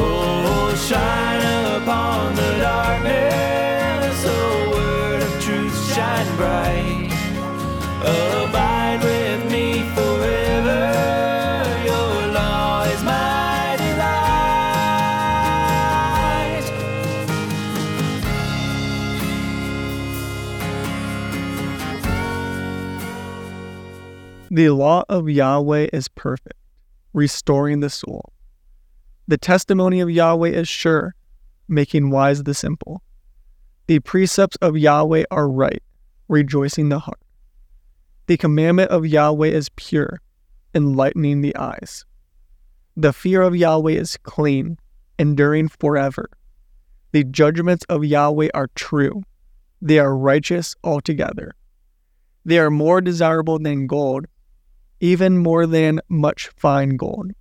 Oh, shine upon the darkness. Oh, word of truth, shine bright. Abide with me forever. Your law is my delight. The law of Yahweh is perfect, restoring the soul. The testimony of Yahweh is sure, making wise the simple. The precepts of Yahweh are right, rejoicing the heart. The commandment of Yahweh is pure, enlightening the eyes. The fear of Yahweh is clean, enduring forever. The judgments of Yahweh are true, they are righteous altogether. They are more desirable than gold, even more than much fine gold.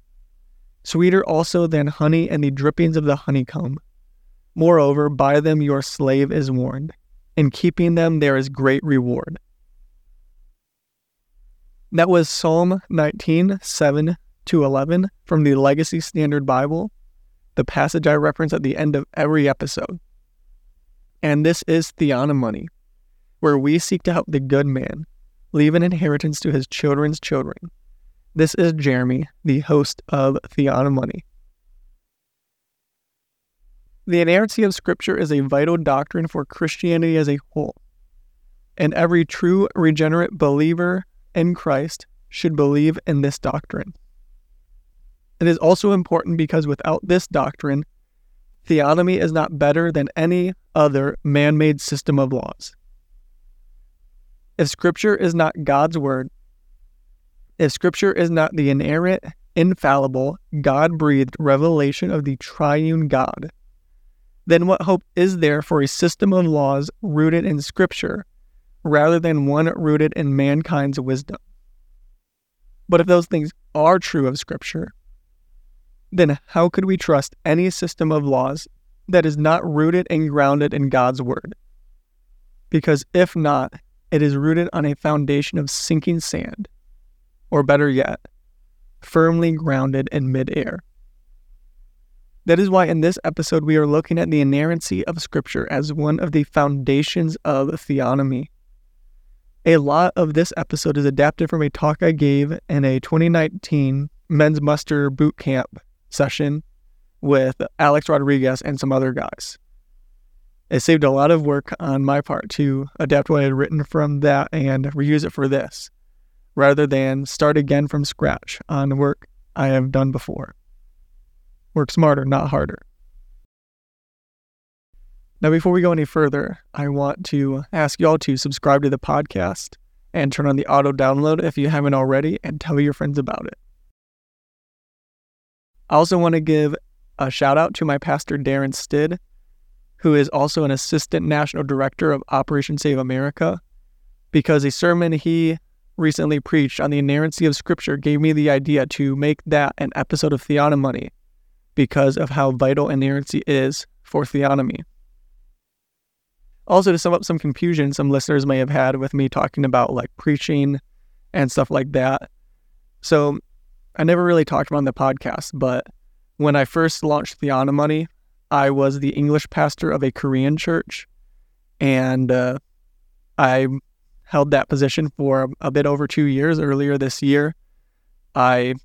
Sweeter also than honey and the drippings of the honeycomb. Moreover, by them your slave is warned. In keeping them there is great reward. That was Psalm 19, 7 to 11 from the Legacy Standard Bible, the passage I reference at the end of every episode. And this is Theonomoney, where we seek to help the good man leave an inheritance to his children's children. This is Jeremy, the host of Theonomoney. The inerrancy of Scripture is a vital doctrine for Christianity as a whole, and every true regenerate believer in Christ should believe in this doctrine. It is also important because without this doctrine, theonomy is not better than any other man made system of laws. If Scripture is not God's Word, if Scripture is not the inerrant, infallible, God breathed revelation of the triune God, then what hope is there for a system of laws rooted in Scripture rather than one rooted in mankind's wisdom? But if those things are true of Scripture, then how could we trust any system of laws that is not rooted and grounded in God's Word? Because if not, it is rooted on a foundation of sinking sand, or better yet, firmly grounded in midair. That is why in this episode we are looking at the inerrancy of Scripture as one of the foundations of theonomy. A lot of this episode is adapted from a talk I gave in a 2019 men's muster boot camp session with Alex Rodriguez and some other guys. It saved a lot of work on my part to adapt what I had written from that and reuse it for this, rather than start again from scratch on work I have done before. Work smarter, not harder. Now, before we go any further, I want to ask y'all to subscribe to the podcast and turn on the auto download if you haven't already and tell your friends about it. I also want to give a shout out to my pastor, Darren Stid, who is also an assistant national director of Operation Save America, because a sermon he recently preached on the inerrancy of Scripture gave me the idea to make that an episode of Theonomoney because of how vital inerrancy is for theonomy. Also, to sum up some confusion some listeners may have had with me talking about like preaching and stuff like that. So, I never really talked about the podcast, but when I first launched Theonomoney, I was the English pastor of a Korean church, and uh, I held that position for a bit over two years. Earlier this year, I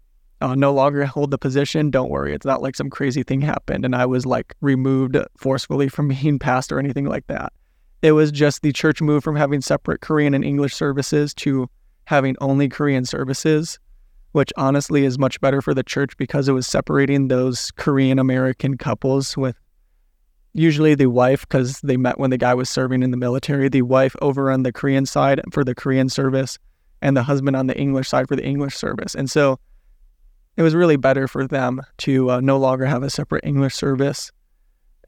uh, no longer hold the position. Don't worry, it's not like some crazy thing happened, and I was like removed forcefully from being pastor or anything like that. It was just the church moved from having separate Korean and English services to having only Korean services which honestly is much better for the church because it was separating those Korean American couples with usually the wife, because they met when the guy was serving in the military, the wife over on the Korean side for the Korean service, and the husband on the English side for the English service. And so it was really better for them to uh, no longer have a separate English service.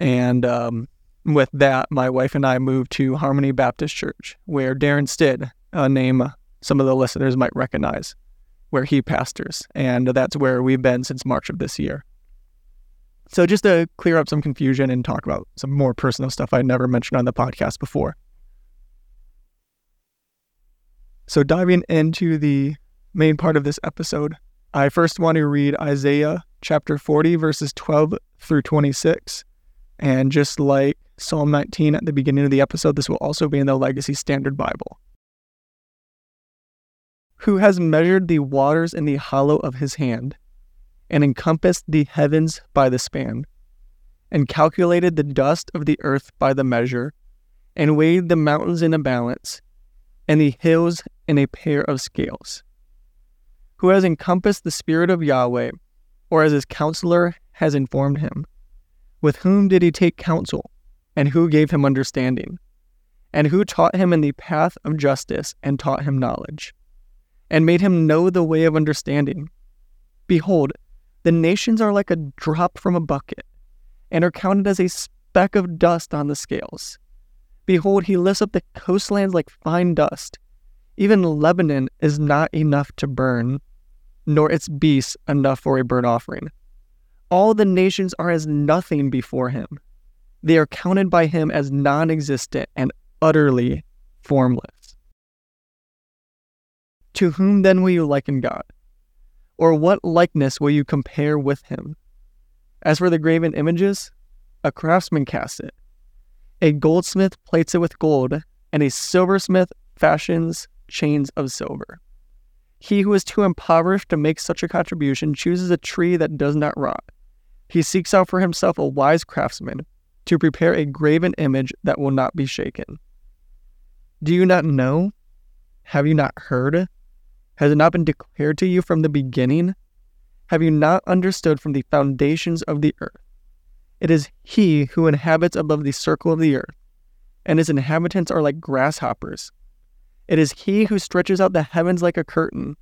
And um, with that, my wife and I moved to Harmony Baptist Church, where Darren Stid, a name some of the listeners might recognize where he pastors, and that's where we've been since March of this year. So, just to clear up some confusion and talk about some more personal stuff I never mentioned on the podcast before. So, diving into the main part of this episode, I first want to read Isaiah chapter 40, verses 12 through 26. And just like Psalm 19 at the beginning of the episode, this will also be in the Legacy Standard Bible. Who has measured the waters in the hollow of his hand, and encompassed the heavens by the span, and calculated the dust of the earth by the measure, and weighed the mountains in a balance, and the hills in a pair of scales? Who has encompassed the Spirit of Yahweh, or as his counselor has informed him? With whom did he take counsel, and who gave him understanding? And who taught him in the path of justice, and taught him knowledge? And made him know the way of understanding? Behold, the nations are like a drop from a bucket, and are counted as a speck of dust on the scales. Behold, he lifts up the coastlands like fine dust. Even Lebanon is not enough to burn, nor its beasts enough for a burnt offering. All the nations are as nothing before him. They are counted by him as non existent and utterly formless. To whom then will you liken God? Or what likeness will you compare with him? As for the graven images, a craftsman casts it. A goldsmith plates it with gold, and a silversmith fashions chains of silver. He who is too impoverished to make such a contribution chooses a tree that does not rot. He seeks out for himself a wise craftsman to prepare a graven image that will not be shaken. Do you not know? Have you not heard? Has it not been declared to you from the beginning? Have you not understood from the foundations of the earth? It is he who inhabits above the circle of the earth, and his inhabitants are like grasshoppers. It is he who stretches out the heavens like a curtain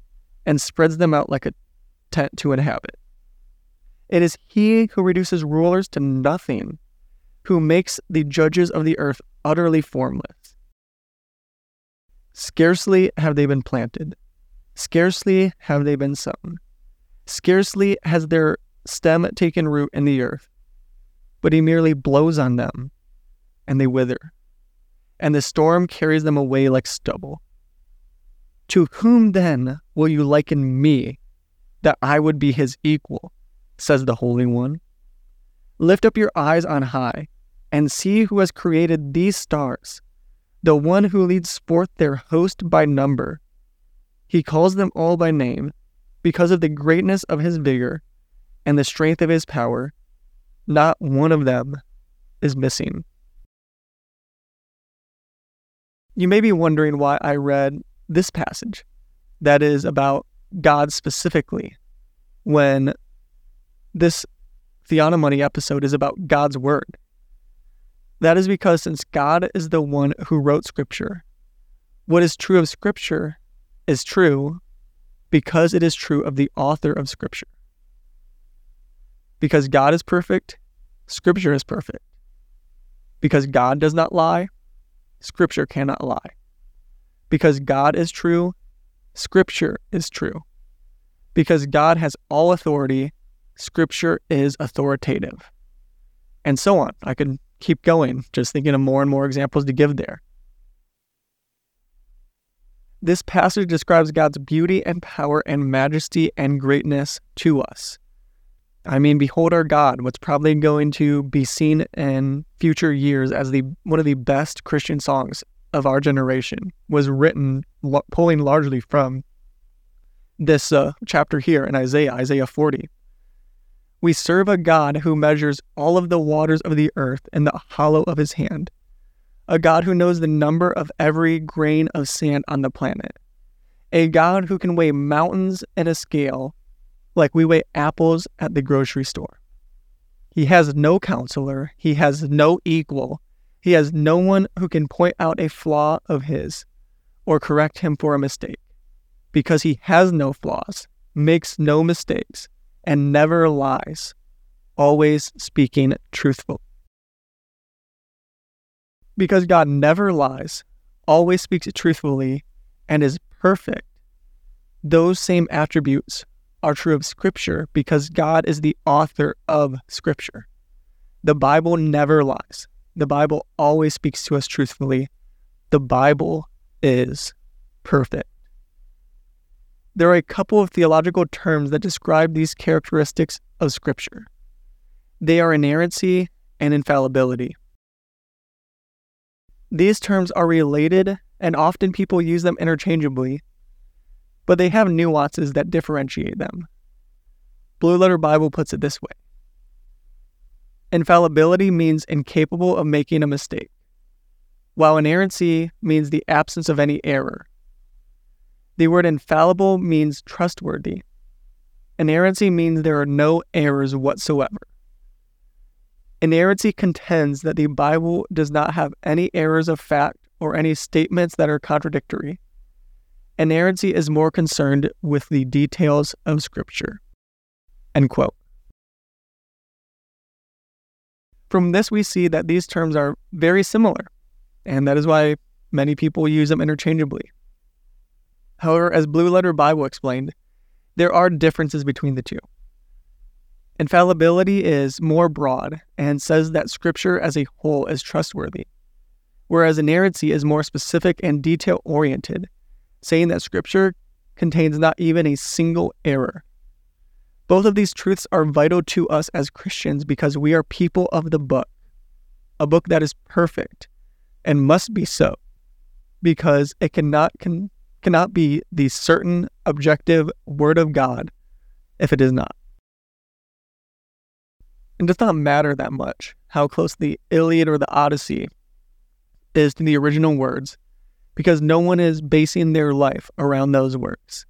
and spreads them out like a tent to inhabit. It is he who reduces rulers to nothing, who makes the judges of the earth utterly formless. Scarcely have they been planted, scarcely have they been sown, scarcely has their stem taken root in the earth, but he merely blows on them, and they wither and the storm carries them away like stubble. To whom then will you liken me, that I would be his equal? says the Holy One. Lift up your eyes on high, and see who has created these stars, the one who leads forth their host by number. He calls them all by name, because of the greatness of his vigor and the strength of his power. Not one of them is missing. You may be wondering why I read this passage that is about God specifically when this Theonomoney episode is about God's Word. That is because since God is the one who wrote Scripture, what is true of Scripture is true because it is true of the author of Scripture. Because God is perfect, Scripture is perfect. Because God does not lie, Scripture cannot lie. Because God is true, Scripture is true. Because God has all authority, Scripture is authoritative. And so on. I could keep going, just thinking of more and more examples to give there. This passage describes God's beauty and power and majesty and greatness to us. I mean, behold our God, what's probably going to be seen in future years as the one of the best Christian songs of our generation, was written pulling largely from this uh, chapter here in Isaiah, Isaiah 40. We serve a God who measures all of the waters of the earth in the hollow of his hand, a God who knows the number of every grain of sand on the planet, a God who can weigh mountains in a scale like we weigh apples at the grocery store. He has no counselor, he has no equal, he has no one who can point out a flaw of his or correct him for a mistake. Because he has no flaws, makes no mistakes, and never lies, always speaking truthful. Because God never lies, always speaks truthfully, and is perfect, those same attributes are true of Scripture because God is the author of Scripture. The Bible never lies. The Bible always speaks to us truthfully. The Bible is perfect. there are a couple of theological terms that describe these characteristics of Scripture. They are inerrancy and infallibility. These terms are related, and often people use them interchangeably, but they have nuances that differentiate them. Blue Letter Bible puts it this way Infallibility means incapable of making a mistake, while inerrancy means the absence of any error. The word infallible means trustworthy. Inerrancy means there are no errors whatsoever. Inerrancy contends that the Bible does not have any errors of fact or any statements that are contradictory. Inerrancy is more concerned with the details of Scripture. End quote. From this, we see that these terms are very similar, and that is why many people use them interchangeably. However, as Blue Letter Bible explained, there are differences between the two. Infallibility is more broad and says that Scripture as a whole is trustworthy, whereas inerrancy is more specific and detail oriented, saying that Scripture contains not even a single error. Both of these truths are vital to us as Christians because we are people of the book, a book that is perfect and must be so, because it cannot con- cannot be the certain, objective Word of God if it is not. It does not matter that much how close the Iliad or the Odyssey is to the original words, because no one is basing their life around those words.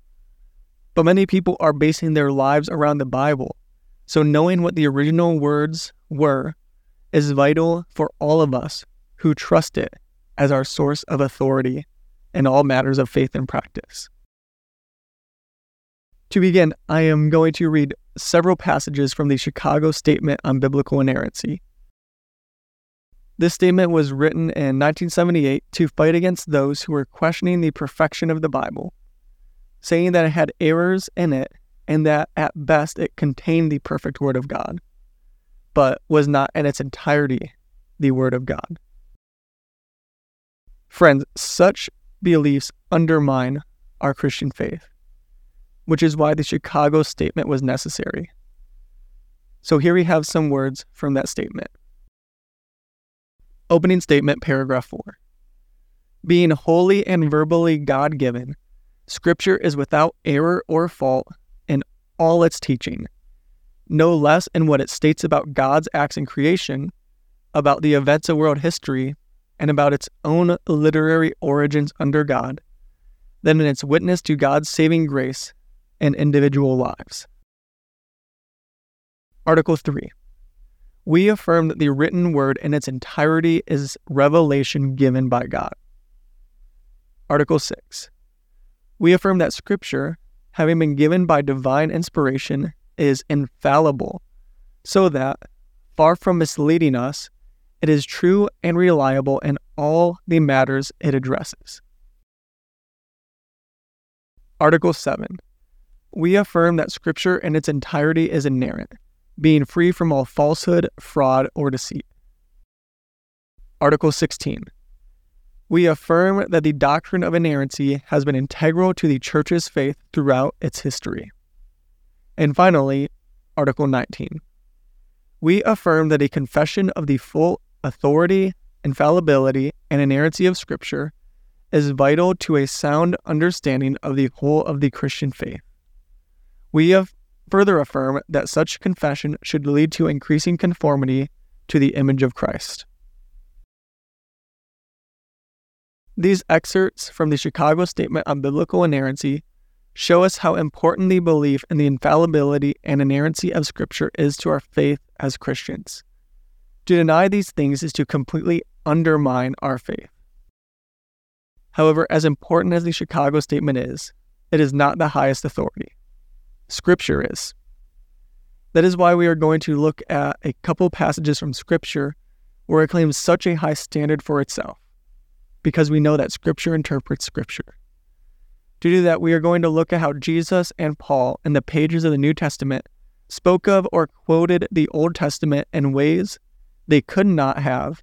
But many people are basing their lives around the Bible, so knowing what the original words were is vital for all of us who trust it as our source of authority in all matters of faith and practice. To begin, I am going to read several passages from the Chicago Statement on Biblical Inerrancy. This statement was written in 1978 to fight against those who were questioning the perfection of the Bible, saying that it had errors in it and that at best it contained the perfect Word of God, but was not in its entirety the Word of God. Friends, such beliefs undermine our Christian faith, which is why the Chicago statement was necessary. So here we have some words from that statement. Opening statement, paragraph 4. Being wholly and verbally God given, Scripture is without error or fault in all its teaching, no less in what it states about God's acts in creation, about the events of world history, and about its own literary origins under God than in its witness to God's saving grace in individual lives. Article 3. We affirm that the written word in its entirety is revelation given by God. Article 6. We affirm that Scripture, having been given by divine inspiration, is infallible, so that, far from misleading us, it is true and reliable in all the matters it addresses. Article 7. We affirm that Scripture in its entirety is inerrant, being free from all falsehood, fraud, or deceit. Article 16. We affirm that the doctrine of inerrancy has been integral to the Church's faith throughout its history. And finally, Article 19. We affirm that a confession of the full authority, infallibility, and inerrancy of Scripture is vital to a sound understanding of the whole of the Christian faith. We have further affirm that such confession should lead to increasing conformity to the image of Christ. These excerpts from the Chicago Statement on Biblical Inerrancy show us how important the belief in the infallibility and inerrancy of Scripture is to our faith as Christians. To deny these things is to completely undermine our faith. However, as important as the Chicago Statement is, it is not the highest authority. Scripture is. That is why we are going to look at a couple passages from Scripture where it claims such a high standard for itself, because we know that Scripture interprets Scripture. To do that, we are going to look at how Jesus and Paul in the pages of the New Testament spoke of or quoted the Old Testament in ways they could not have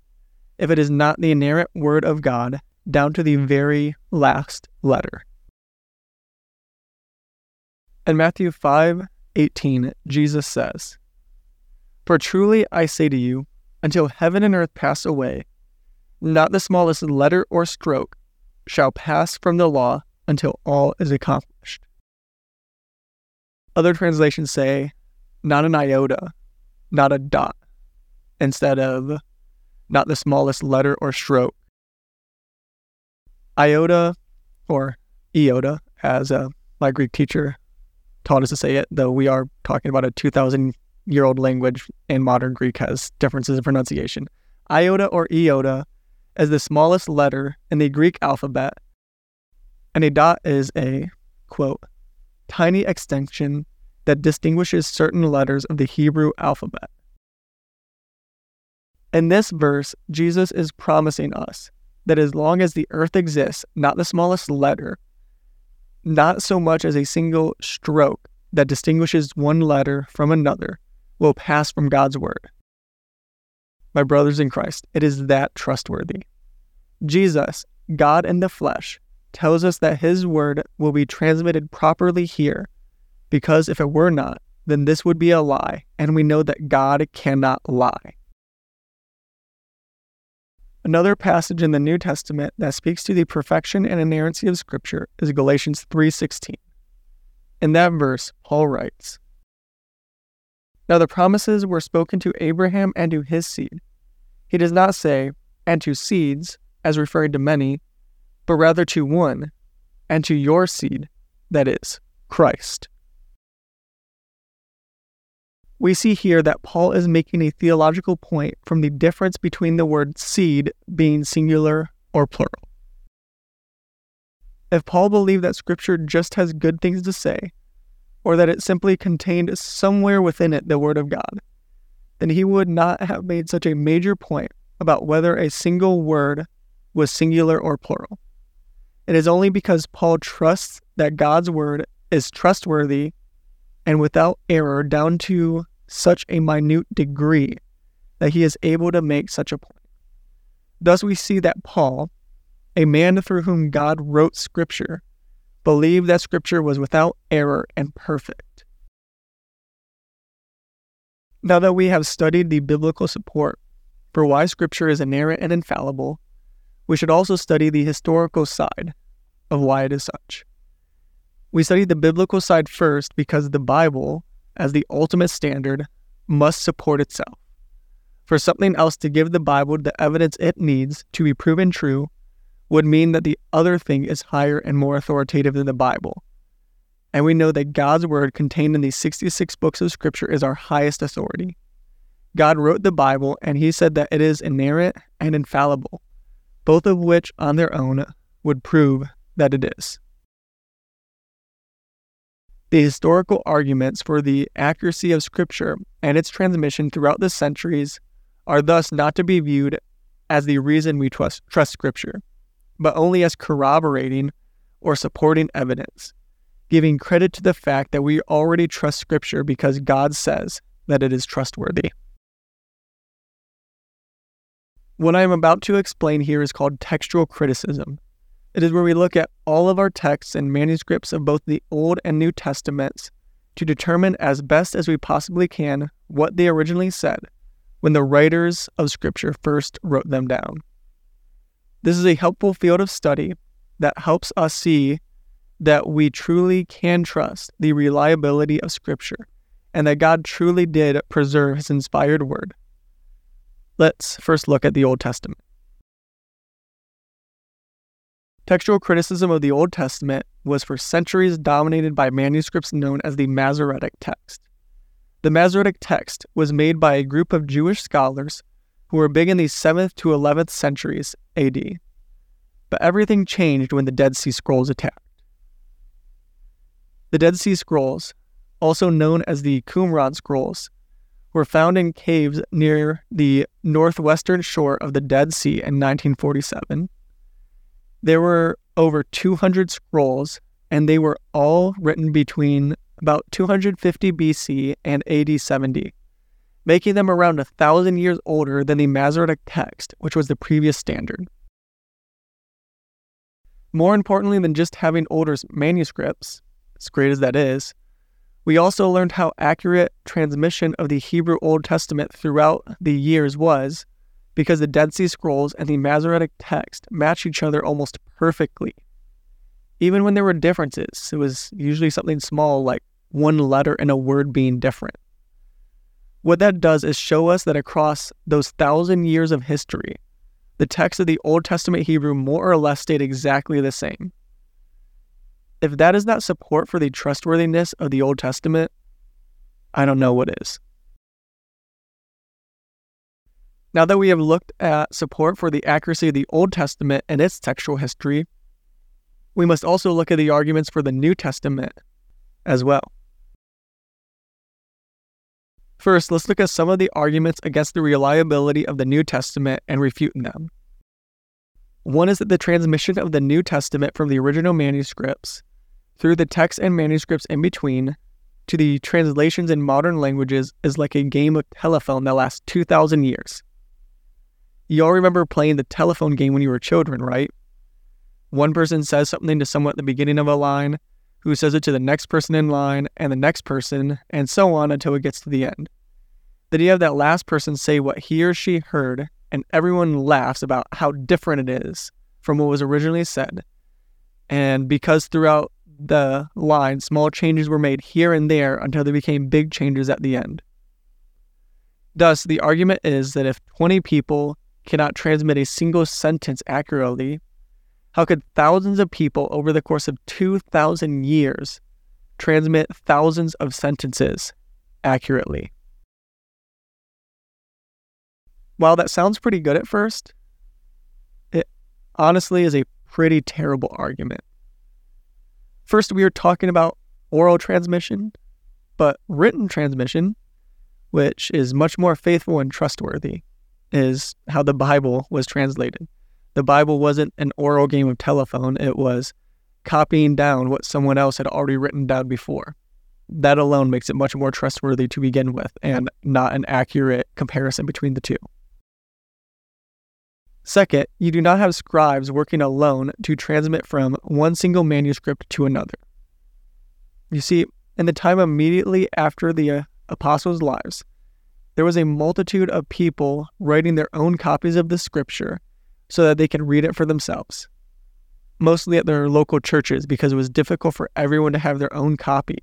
if it is not the inerrant Word of God down to the very last letter. In Matthew 5 18, Jesus says, For truly I say to you, until heaven and earth pass away, not the smallest letter or stroke shall pass from the law until all is accomplished. Other translations say, not an iota, not a dot, instead of not the smallest letter or stroke. Iota, or iota, as uh, my Greek teacher taught us to say it, though we are talking about a 2,000 year old language and modern Greek has differences in pronunciation. Iota or iota is the smallest letter in the Greek alphabet, and a dot is a, quote, tiny extension that distinguishes certain letters of the Hebrew alphabet. In this verse, Jesus is promising us that as long as the earth exists, not the smallest letter, not so much as a single stroke that distinguishes one letter from another, will pass from God's word. My brothers in Christ, it is that trustworthy. Jesus, God in the flesh, tells us that his word will be transmitted properly here, because if it were not, then this would be a lie, and we know that God cannot lie. Another passage in the New Testament that speaks to the perfection and inerrancy of scripture is Galatians 3:16. In that verse, Paul writes, Now the promises were spoken to Abraham and to his seed. He does not say, and to seeds, as referring to many, but rather to one, and to your seed, that is, Christ we see here that Paul is making a theological point from the difference between the word seed being singular or plural. If Paul believed that Scripture just has good things to say, or that it simply contained somewhere within it the Word of God, then he would not have made such a major point about whether a single word was singular or plural. It is only because Paul trusts that God's Word is trustworthy and without error down to such a minute degree that he is able to make such a point. Thus, we see that Paul, a man through whom God wrote Scripture, believed that Scripture was without error and perfect. Now that we have studied the biblical support for why Scripture is inerrant and infallible, we should also study the historical side of why it is such. We study the biblical side first because the Bible as the ultimate standard must support itself. For something else to give the Bible the evidence it needs to be proven true would mean that the other thing is higher and more authoritative than the Bible. And we know that God's word contained in these 66 books of Scripture is our highest authority. God wrote the Bible, and He said that it is inerrant and infallible, both of which on their own would prove that it is. The historical arguments for the accuracy of Scripture and its transmission throughout the centuries are thus not to be viewed as the reason we trust, trust Scripture, but only as corroborating or supporting evidence, giving credit to the fact that we already trust Scripture because God says that it is trustworthy. What I am about to explain here is called textual criticism, it is where we look at all of our texts and manuscripts of both the Old and New Testaments to determine as best as we possibly can what they originally said when the writers of Scripture first wrote them down. This is a helpful field of study that helps us see that we truly can trust the reliability of Scripture and that God truly did preserve His inspired word. Let's first look at the Old Testament. Textual criticism of the Old Testament was for centuries dominated by manuscripts known as the Masoretic text. The Masoretic text was made by a group of Jewish scholars who were big in the 7th to 11th centuries AD. But everything changed when the Dead Sea Scrolls attacked. The Dead Sea Scrolls, also known as the Qumran Scrolls, were found in caves near the northwestern shore of the Dead Sea in 1947 there were over 200 scrolls, and they were all written between about 250 BC and AD 70, making them around a thousand years older than the Masoretic text, which was the previous standard. More importantly than just having older manuscripts, as great as that is, We also learned how accurate transmission of the Hebrew Old Testament throughout the years was because the Dead Sea Scrolls and the Masoretic text match each other almost perfectly. Even when there were differences, it was usually something small like one letter and a word being different. What that does is show us that across those thousand years of history, the texts of the Old Testament Hebrew more or less stayed exactly the same. If that is not support for the trustworthiness of the Old Testament, I don't know what is. Now that we have looked at support for the accuracy of the Old Testament and its textual history, we must also look at the arguments for the New Testament as well. First, let's look at some of the arguments against the reliability of the New Testament and refute them. One is that the transmission of the New Testament from the original manuscripts through the texts and manuscripts in between to the translations in modern languages is like a game of telephone that lasts 2,000 years. You all remember playing the telephone game when you were children, right? One person says something to someone at the beginning of a line, who says it to the next person in line and the next person, and so on until it gets to the end. Then you have that last person say what he or she heard, and everyone laughs about how different it is from what was originally said. And because throughout the line, small changes were made here and there until they became big changes at the end. Thus, the argument is that if 20 people cannot transmit a single sentence accurately, how could thousands of people over the course of 2,000 years transmit thousands of sentences accurately? While that sounds pretty good at first, it honestly is a pretty terrible argument. First, we are talking about oral transmission, but written transmission, which is much more faithful and trustworthy, is how the Bible was translated the Bible wasn't an oral game of telephone, it was copying down what someone else had already written down before. That alone makes it much more trustworthy to begin with and not an accurate comparison between the two. Second, you do not have scribes working alone to transmit from one single manuscript to another. You see, in the time immediately after the apostles' lives, there was a multitude of people writing their own copies of the scripture so that they can read it for themselves, mostly at their local churches because it was difficult for everyone to have their own copy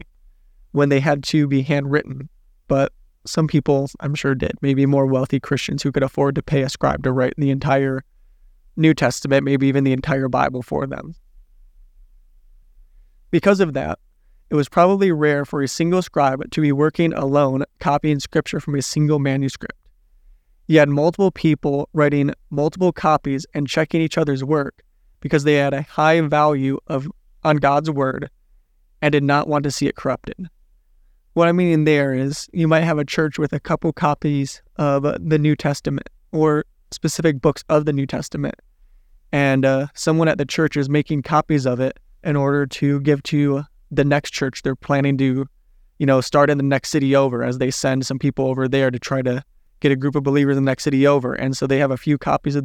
when they had to be handwritten. But some people, I'm sure, did. Maybe more wealthy Christians who could afford to pay a scribe to write the entire New Testament, maybe even the entire Bible for them. Because of that, it was probably rare for a single scribe to be working alone copying scripture from a single manuscript. You had multiple people writing multiple copies and checking each other's work because they had a high value of on God's word and did not want to see it corrupted. What I mean there is you might have a church with a couple copies of the New Testament or specific books of the New Testament, and uh, someone at the church is making copies of it in order to give to the next church they're planning to, you know, start in the next city over as they send some people over there to try to get a group of believers in the next city over. And so they have a few copies of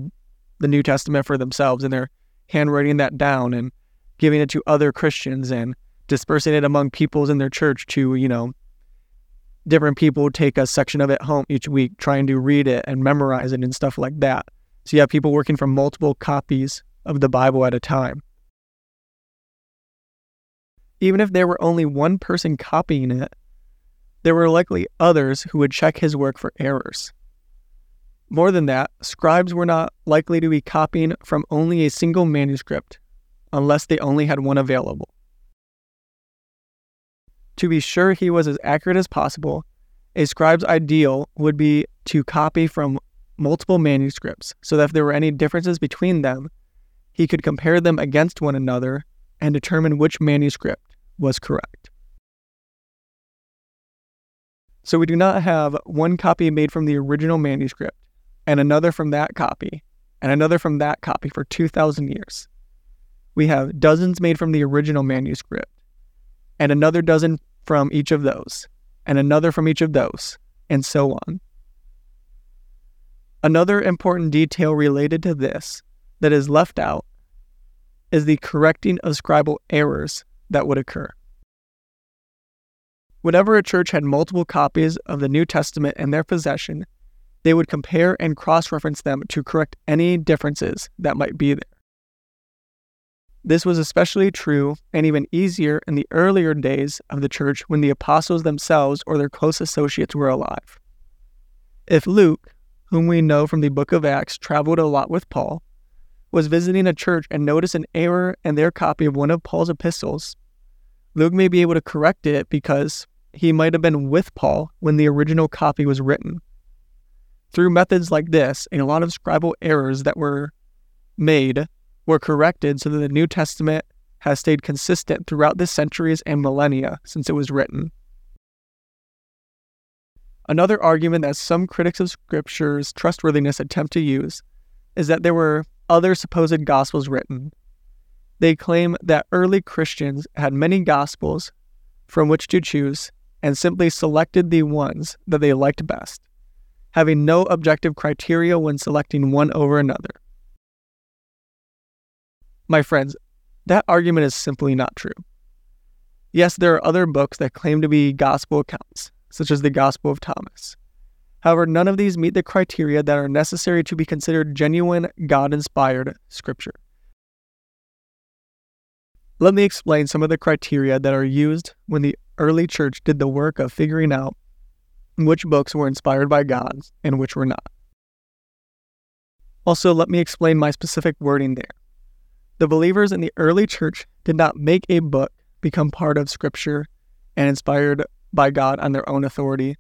the New Testament for themselves and they're handwriting that down and giving it to other Christians and dispersing it among peoples in their church to, you know, different people take a section of it home each week, trying to read it and memorize it and stuff like that. So you have people working from multiple copies of the Bible at a time. Even if there were only one person copying it, there were likely others who would check his work for errors. More than that, scribes were not likely to be copying from only a single manuscript unless they only had one available. To be sure he was as accurate as possible, a scribe's ideal would be to copy from multiple manuscripts so that if there were any differences between them, he could compare them against one another and determine which manuscript was correct. So we do not have one copy made from the original manuscript and another from that copy and another from that copy for 2,000 years. We have dozens made from the original manuscript and another dozen from each of those and another from each of those and so on. Another important detail related to this that is left out is the correcting of scribal errors that would occur. Whenever a church had multiple copies of the New Testament in their possession, they would compare and cross reference them to correct any differences that might be there. This was especially true and even easier in the earlier days of the church when the apostles themselves or their close associates were alive. If Luke, whom we know from the book of Acts traveled a lot with Paul, was visiting a church and noticed an error in their copy of one of Paul's epistles, Luke may be able to correct it because he might have been with Paul when the original copy was written. Through methods like this, a lot of scribal errors that were made were corrected so that the New Testament has stayed consistent throughout the centuries and millennia since it was written. Another argument that some critics of Scripture's trustworthiness attempt to use is that there were other supposed Gospels written. They claim that early Christians had many Gospels from which to choose and simply selected the ones that they liked best, having no objective criteria when selecting one over another. My friends, that argument is simply not true. Yes, there are other books that claim to be gospel accounts, such as the Gospel of Thomas. However, none of these meet the criteria that are necessary to be considered genuine God inspired scripture. Let me explain some of the criteria that are used when the early church did the work of figuring out which books were inspired by God and which were not. Also, let me explain my specific wording there. The believers in the early church did not make a book become part of Scripture and inspired by God on their own authority.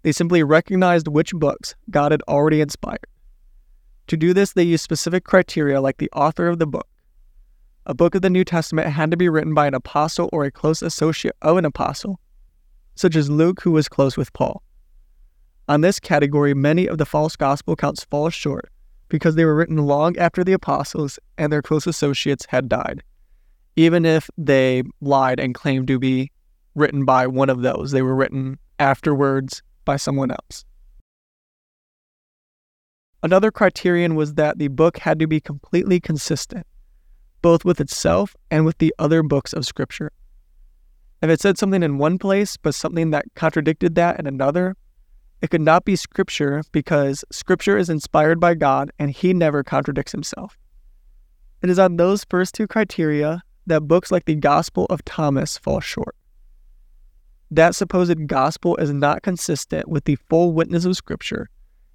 They simply recognized which books God had already inspired. To do this, they used specific criteria like the author of the book. A book of the New Testament had to be written by an apostle or a close associate of an apostle, such as Luke, who was close with Paul. On this category, many of the false gospel accounts fall short because they were written long after the apostles and their close associates had died, even if they lied and claimed to be written by one of those. They were written afterwards by someone else. Another criterion was that the book had to be completely consistent, both with itself and with the other books of Scripture. If it said something in one place, but something that contradicted that in another, it could not be Scripture because Scripture is inspired by God and He never contradicts Himself. It is on those first two criteria that books like the Gospel of Thomas fall short. That supposed gospel is not consistent with the full witness of Scripture,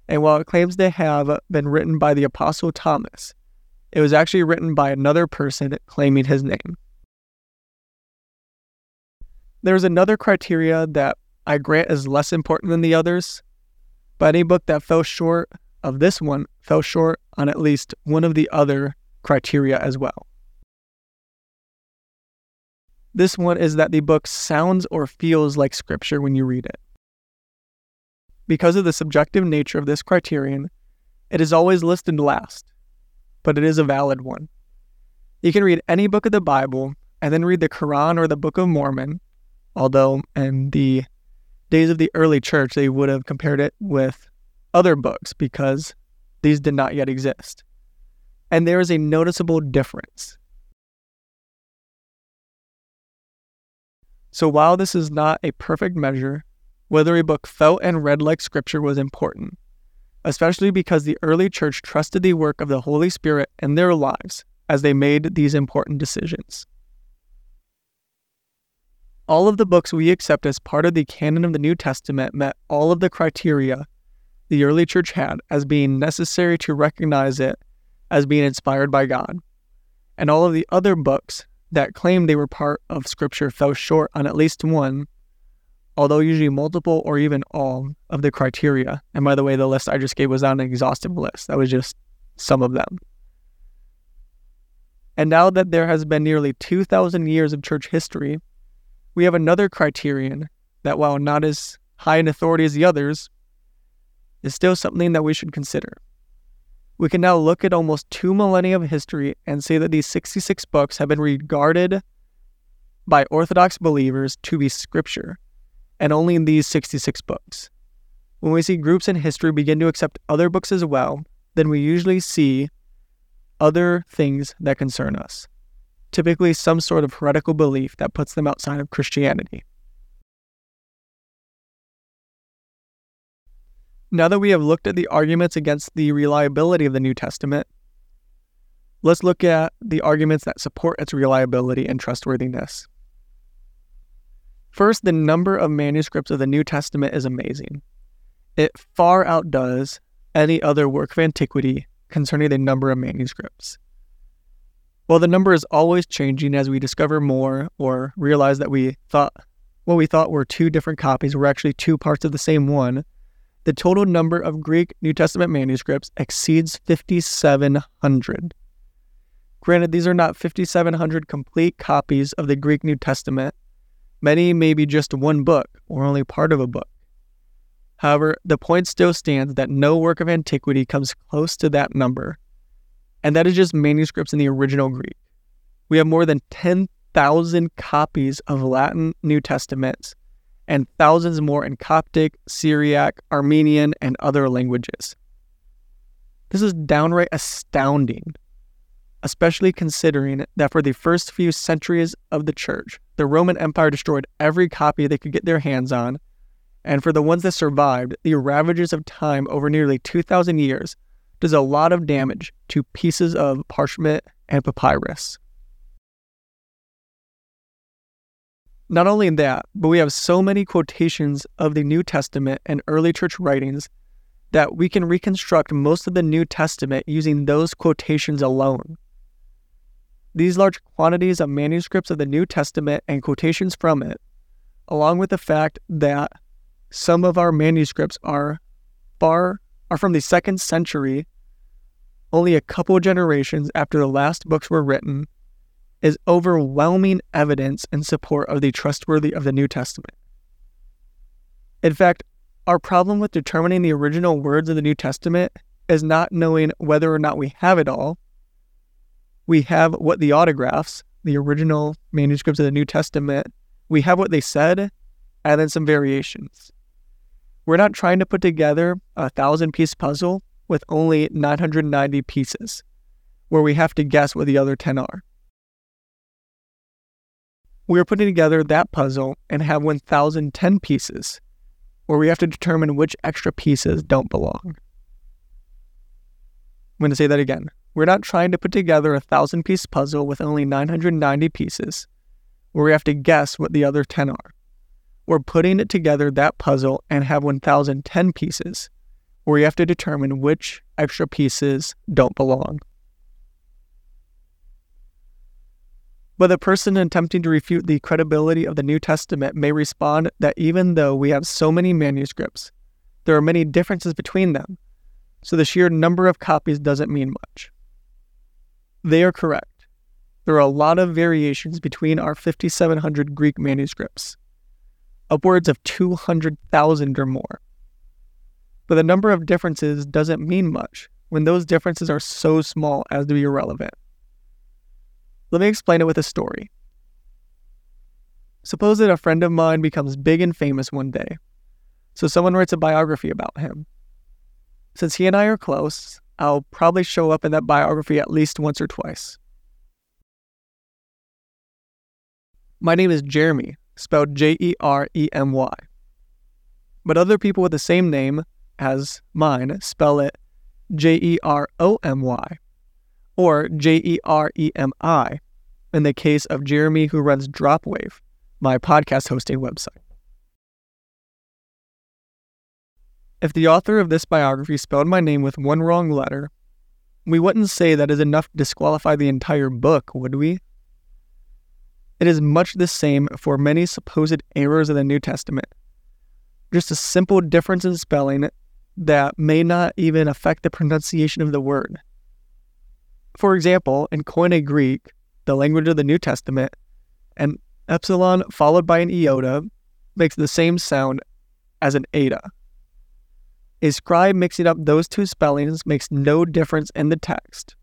and while it claims to have been written by the Apostle Thomas, it was actually written by another person claiming his name. There is another criteria that I grant is less important than the others, but any book that fell short of this one fell short on at least one of the other criteria as well. This one is that the book sounds or feels like scripture when you read it. Because of the subjective nature of this criterion, it is always listed last, but it is a valid one. You can read any book of the Bible and then read the Quran or the Book of Mormon, although in the days of the early church, they would have compared it with other books because these did not yet exist. And there is a noticeable difference. So while this is not a perfect measure, whether a book felt and read like scripture was important, especially because the early church trusted the work of the Holy Spirit in their lives as they made these important decisions. All of the books we accept as part of the canon of the New Testament met all of the criteria the early church had as being necessary to recognize it as being inspired by God. And all of the other books that claimed they were part of Scripture fell short on at least one, although usually multiple or even all of the criteria. And by the way, the list I just gave was not an exhaustive list, that was just some of them. And now that there has been nearly 2,000 years of church history, we have another criterion that, while not as high in authority as the others, is still something that we should consider. We can now look at almost two millennia of history and say that these 66 books have been regarded by Orthodox believers to be scripture, and only in these 66 books. When we see groups in history begin to accept other books as well, then we usually see other things that concern us, typically some sort of heretical belief that puts them outside of Christianity. Now that we have looked at the arguments against the reliability of the New Testament, let's look at the arguments that support its reliability and trustworthiness. First, the number of manuscripts of the New Testament is amazing. It far outdoes any other work of antiquity concerning the number of manuscripts. While the number is always changing as we discover more or realize that we thought what we thought were two different copies were actually two parts of the same one, the total number of Greek New Testament manuscripts exceeds 5,700. Granted, these are not 5,700 complete copies of the Greek New Testament. Many may be just one book or only part of a book. However, the point still stands that no work of antiquity comes close to that number, and that is just manuscripts in the original Greek. We have more than 10,000 copies of Latin New Testaments and thousands more in Coptic, Syriac, Armenian, and other languages. This is downright astounding, especially considering that for the first few centuries of the church, the Roman Empire destroyed every copy they could get their hands on and for the ones that survived, the ravages of time over nearly 2,000 years does a lot of damage to pieces of parchment and papyrus. Not only that, but we have so many quotations of the New Testament and early church writings that we can reconstruct most of the New Testament using those quotations alone. These large quantities of manuscripts of the New Testament and quotations from it, along with the fact that some of our manuscripts are far are from the second century, only a couple generations after the last books were written, is overwhelming evidence in support of the trustworthy of the New Testament. In fact, our problem with determining the original words of the New Testament is not knowing whether or not we have it all. We have what the autographs, the original manuscripts of the New Testament, we have what they said, and then some variations. We're not trying to put together a thousand piece puzzle with only 990 pieces, where we have to guess what the other 10 are. We are putting together that puzzle and have 1,010 pieces, where we have to determine which extra pieces don't belong. I'm going to say that again. We're not trying to put together a thousand piece puzzle with only 990 pieces, where we have to guess what the other 10 are. We're putting it together that puzzle and have 1010 pieces where you have to determine which extra pieces don't belong. But the person attempting to refute the credibility of the New Testament may respond that even though we have so many manuscripts, there are many differences between them, so the sheer number of copies doesn't mean much. They are correct. There are a lot of variations between our 5,700 Greek manuscripts upwards of 200,000 or more. But the number of differences doesn't mean much when those differences are so small as to be irrelevant. Let me explain it with a story. Suppose that a friend of mine becomes big and famous one day, so someone writes a biography about him. Since he and I are close, I'll probably show up in that biography at least once or twice. My name is Jeremy, spelled J E R E M Y. But other people with the same name as mine spell it J E R O M Y or J E R E M I in the case of Jeremy, who runs Dropwave, my podcast hosting website. If the author of this biography spelled my name with one wrong letter, we wouldn't say that is enough to disqualify the entire book, would we? It is much the same for many supposed errors of the New Testament. Just a simple difference in spelling that may not even affect the pronunciation of the word. For example, in Koine Greek, the language of the New Testament, an epsilon followed by an iota makes the same sound as an eta. A scribe mixing up those two spellings makes no difference in the text.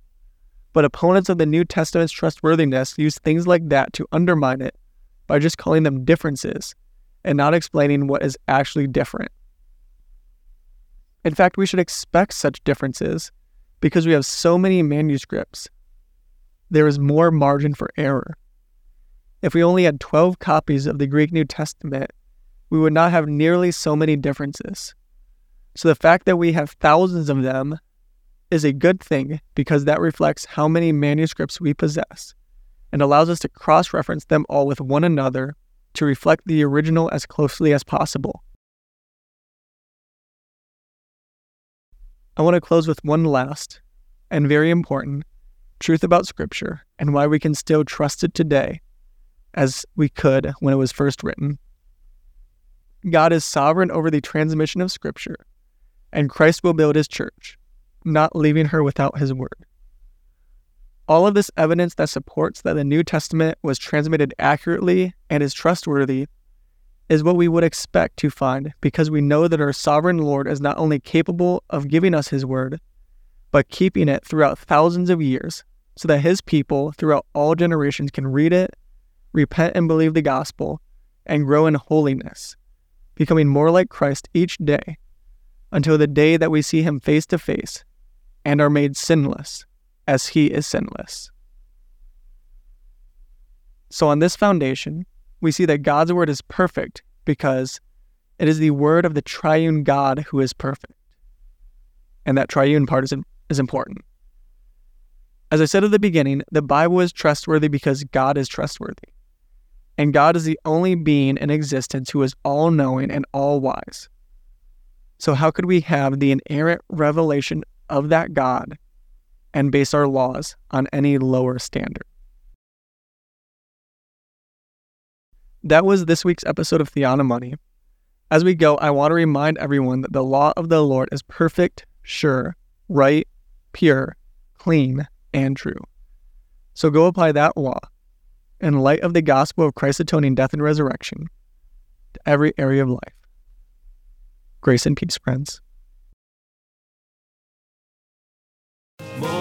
But opponents of the New Testament's trustworthiness use things like that to undermine it by just calling them differences and not explaining what is actually different. In fact, we should expect such differences because we have so many manuscripts. There is more margin for error. If we only had 12 copies of the Greek New Testament, we would not have nearly so many differences. So the fact that we have thousands of them is a good thing because that reflects how many manuscripts we possess and allows us to cross reference them all with one another to reflect the original as closely as possible. I want to close with one last and very important truth about Scripture and why we can still trust it today as we could when it was first written. God is sovereign over the transmission of Scripture, and Christ will build his church, not leaving her without his word. All of this evidence that supports that the New Testament was transmitted accurately and is trustworthy is what we would expect to find because we know that our sovereign Lord is not only capable of giving us his word, but keeping it throughout thousands of years so that his people throughout all generations can read it, repent and believe the gospel, and grow in holiness, becoming more like Christ each day until the day that we see him face to face and are made sinless as he is sinless. So, on this foundation, we see that God's word is perfect because it is the word of the triune God who is perfect. And that triune part is, is important. As I said at the beginning, the Bible is trustworthy because God is trustworthy. And God is the only being in existence who is all knowing and all wise. So, how could we have the inerrant revelation of that God and base our laws on any lower standard? That was this week's episode of Theonomoney. As we go, I want to remind everyone that the law of the Lord is perfect, sure, right, pure, clean, and true. So go apply that law in light of the gospel of Christ's atoning death and resurrection to every area of life. Grace and peace, friends. More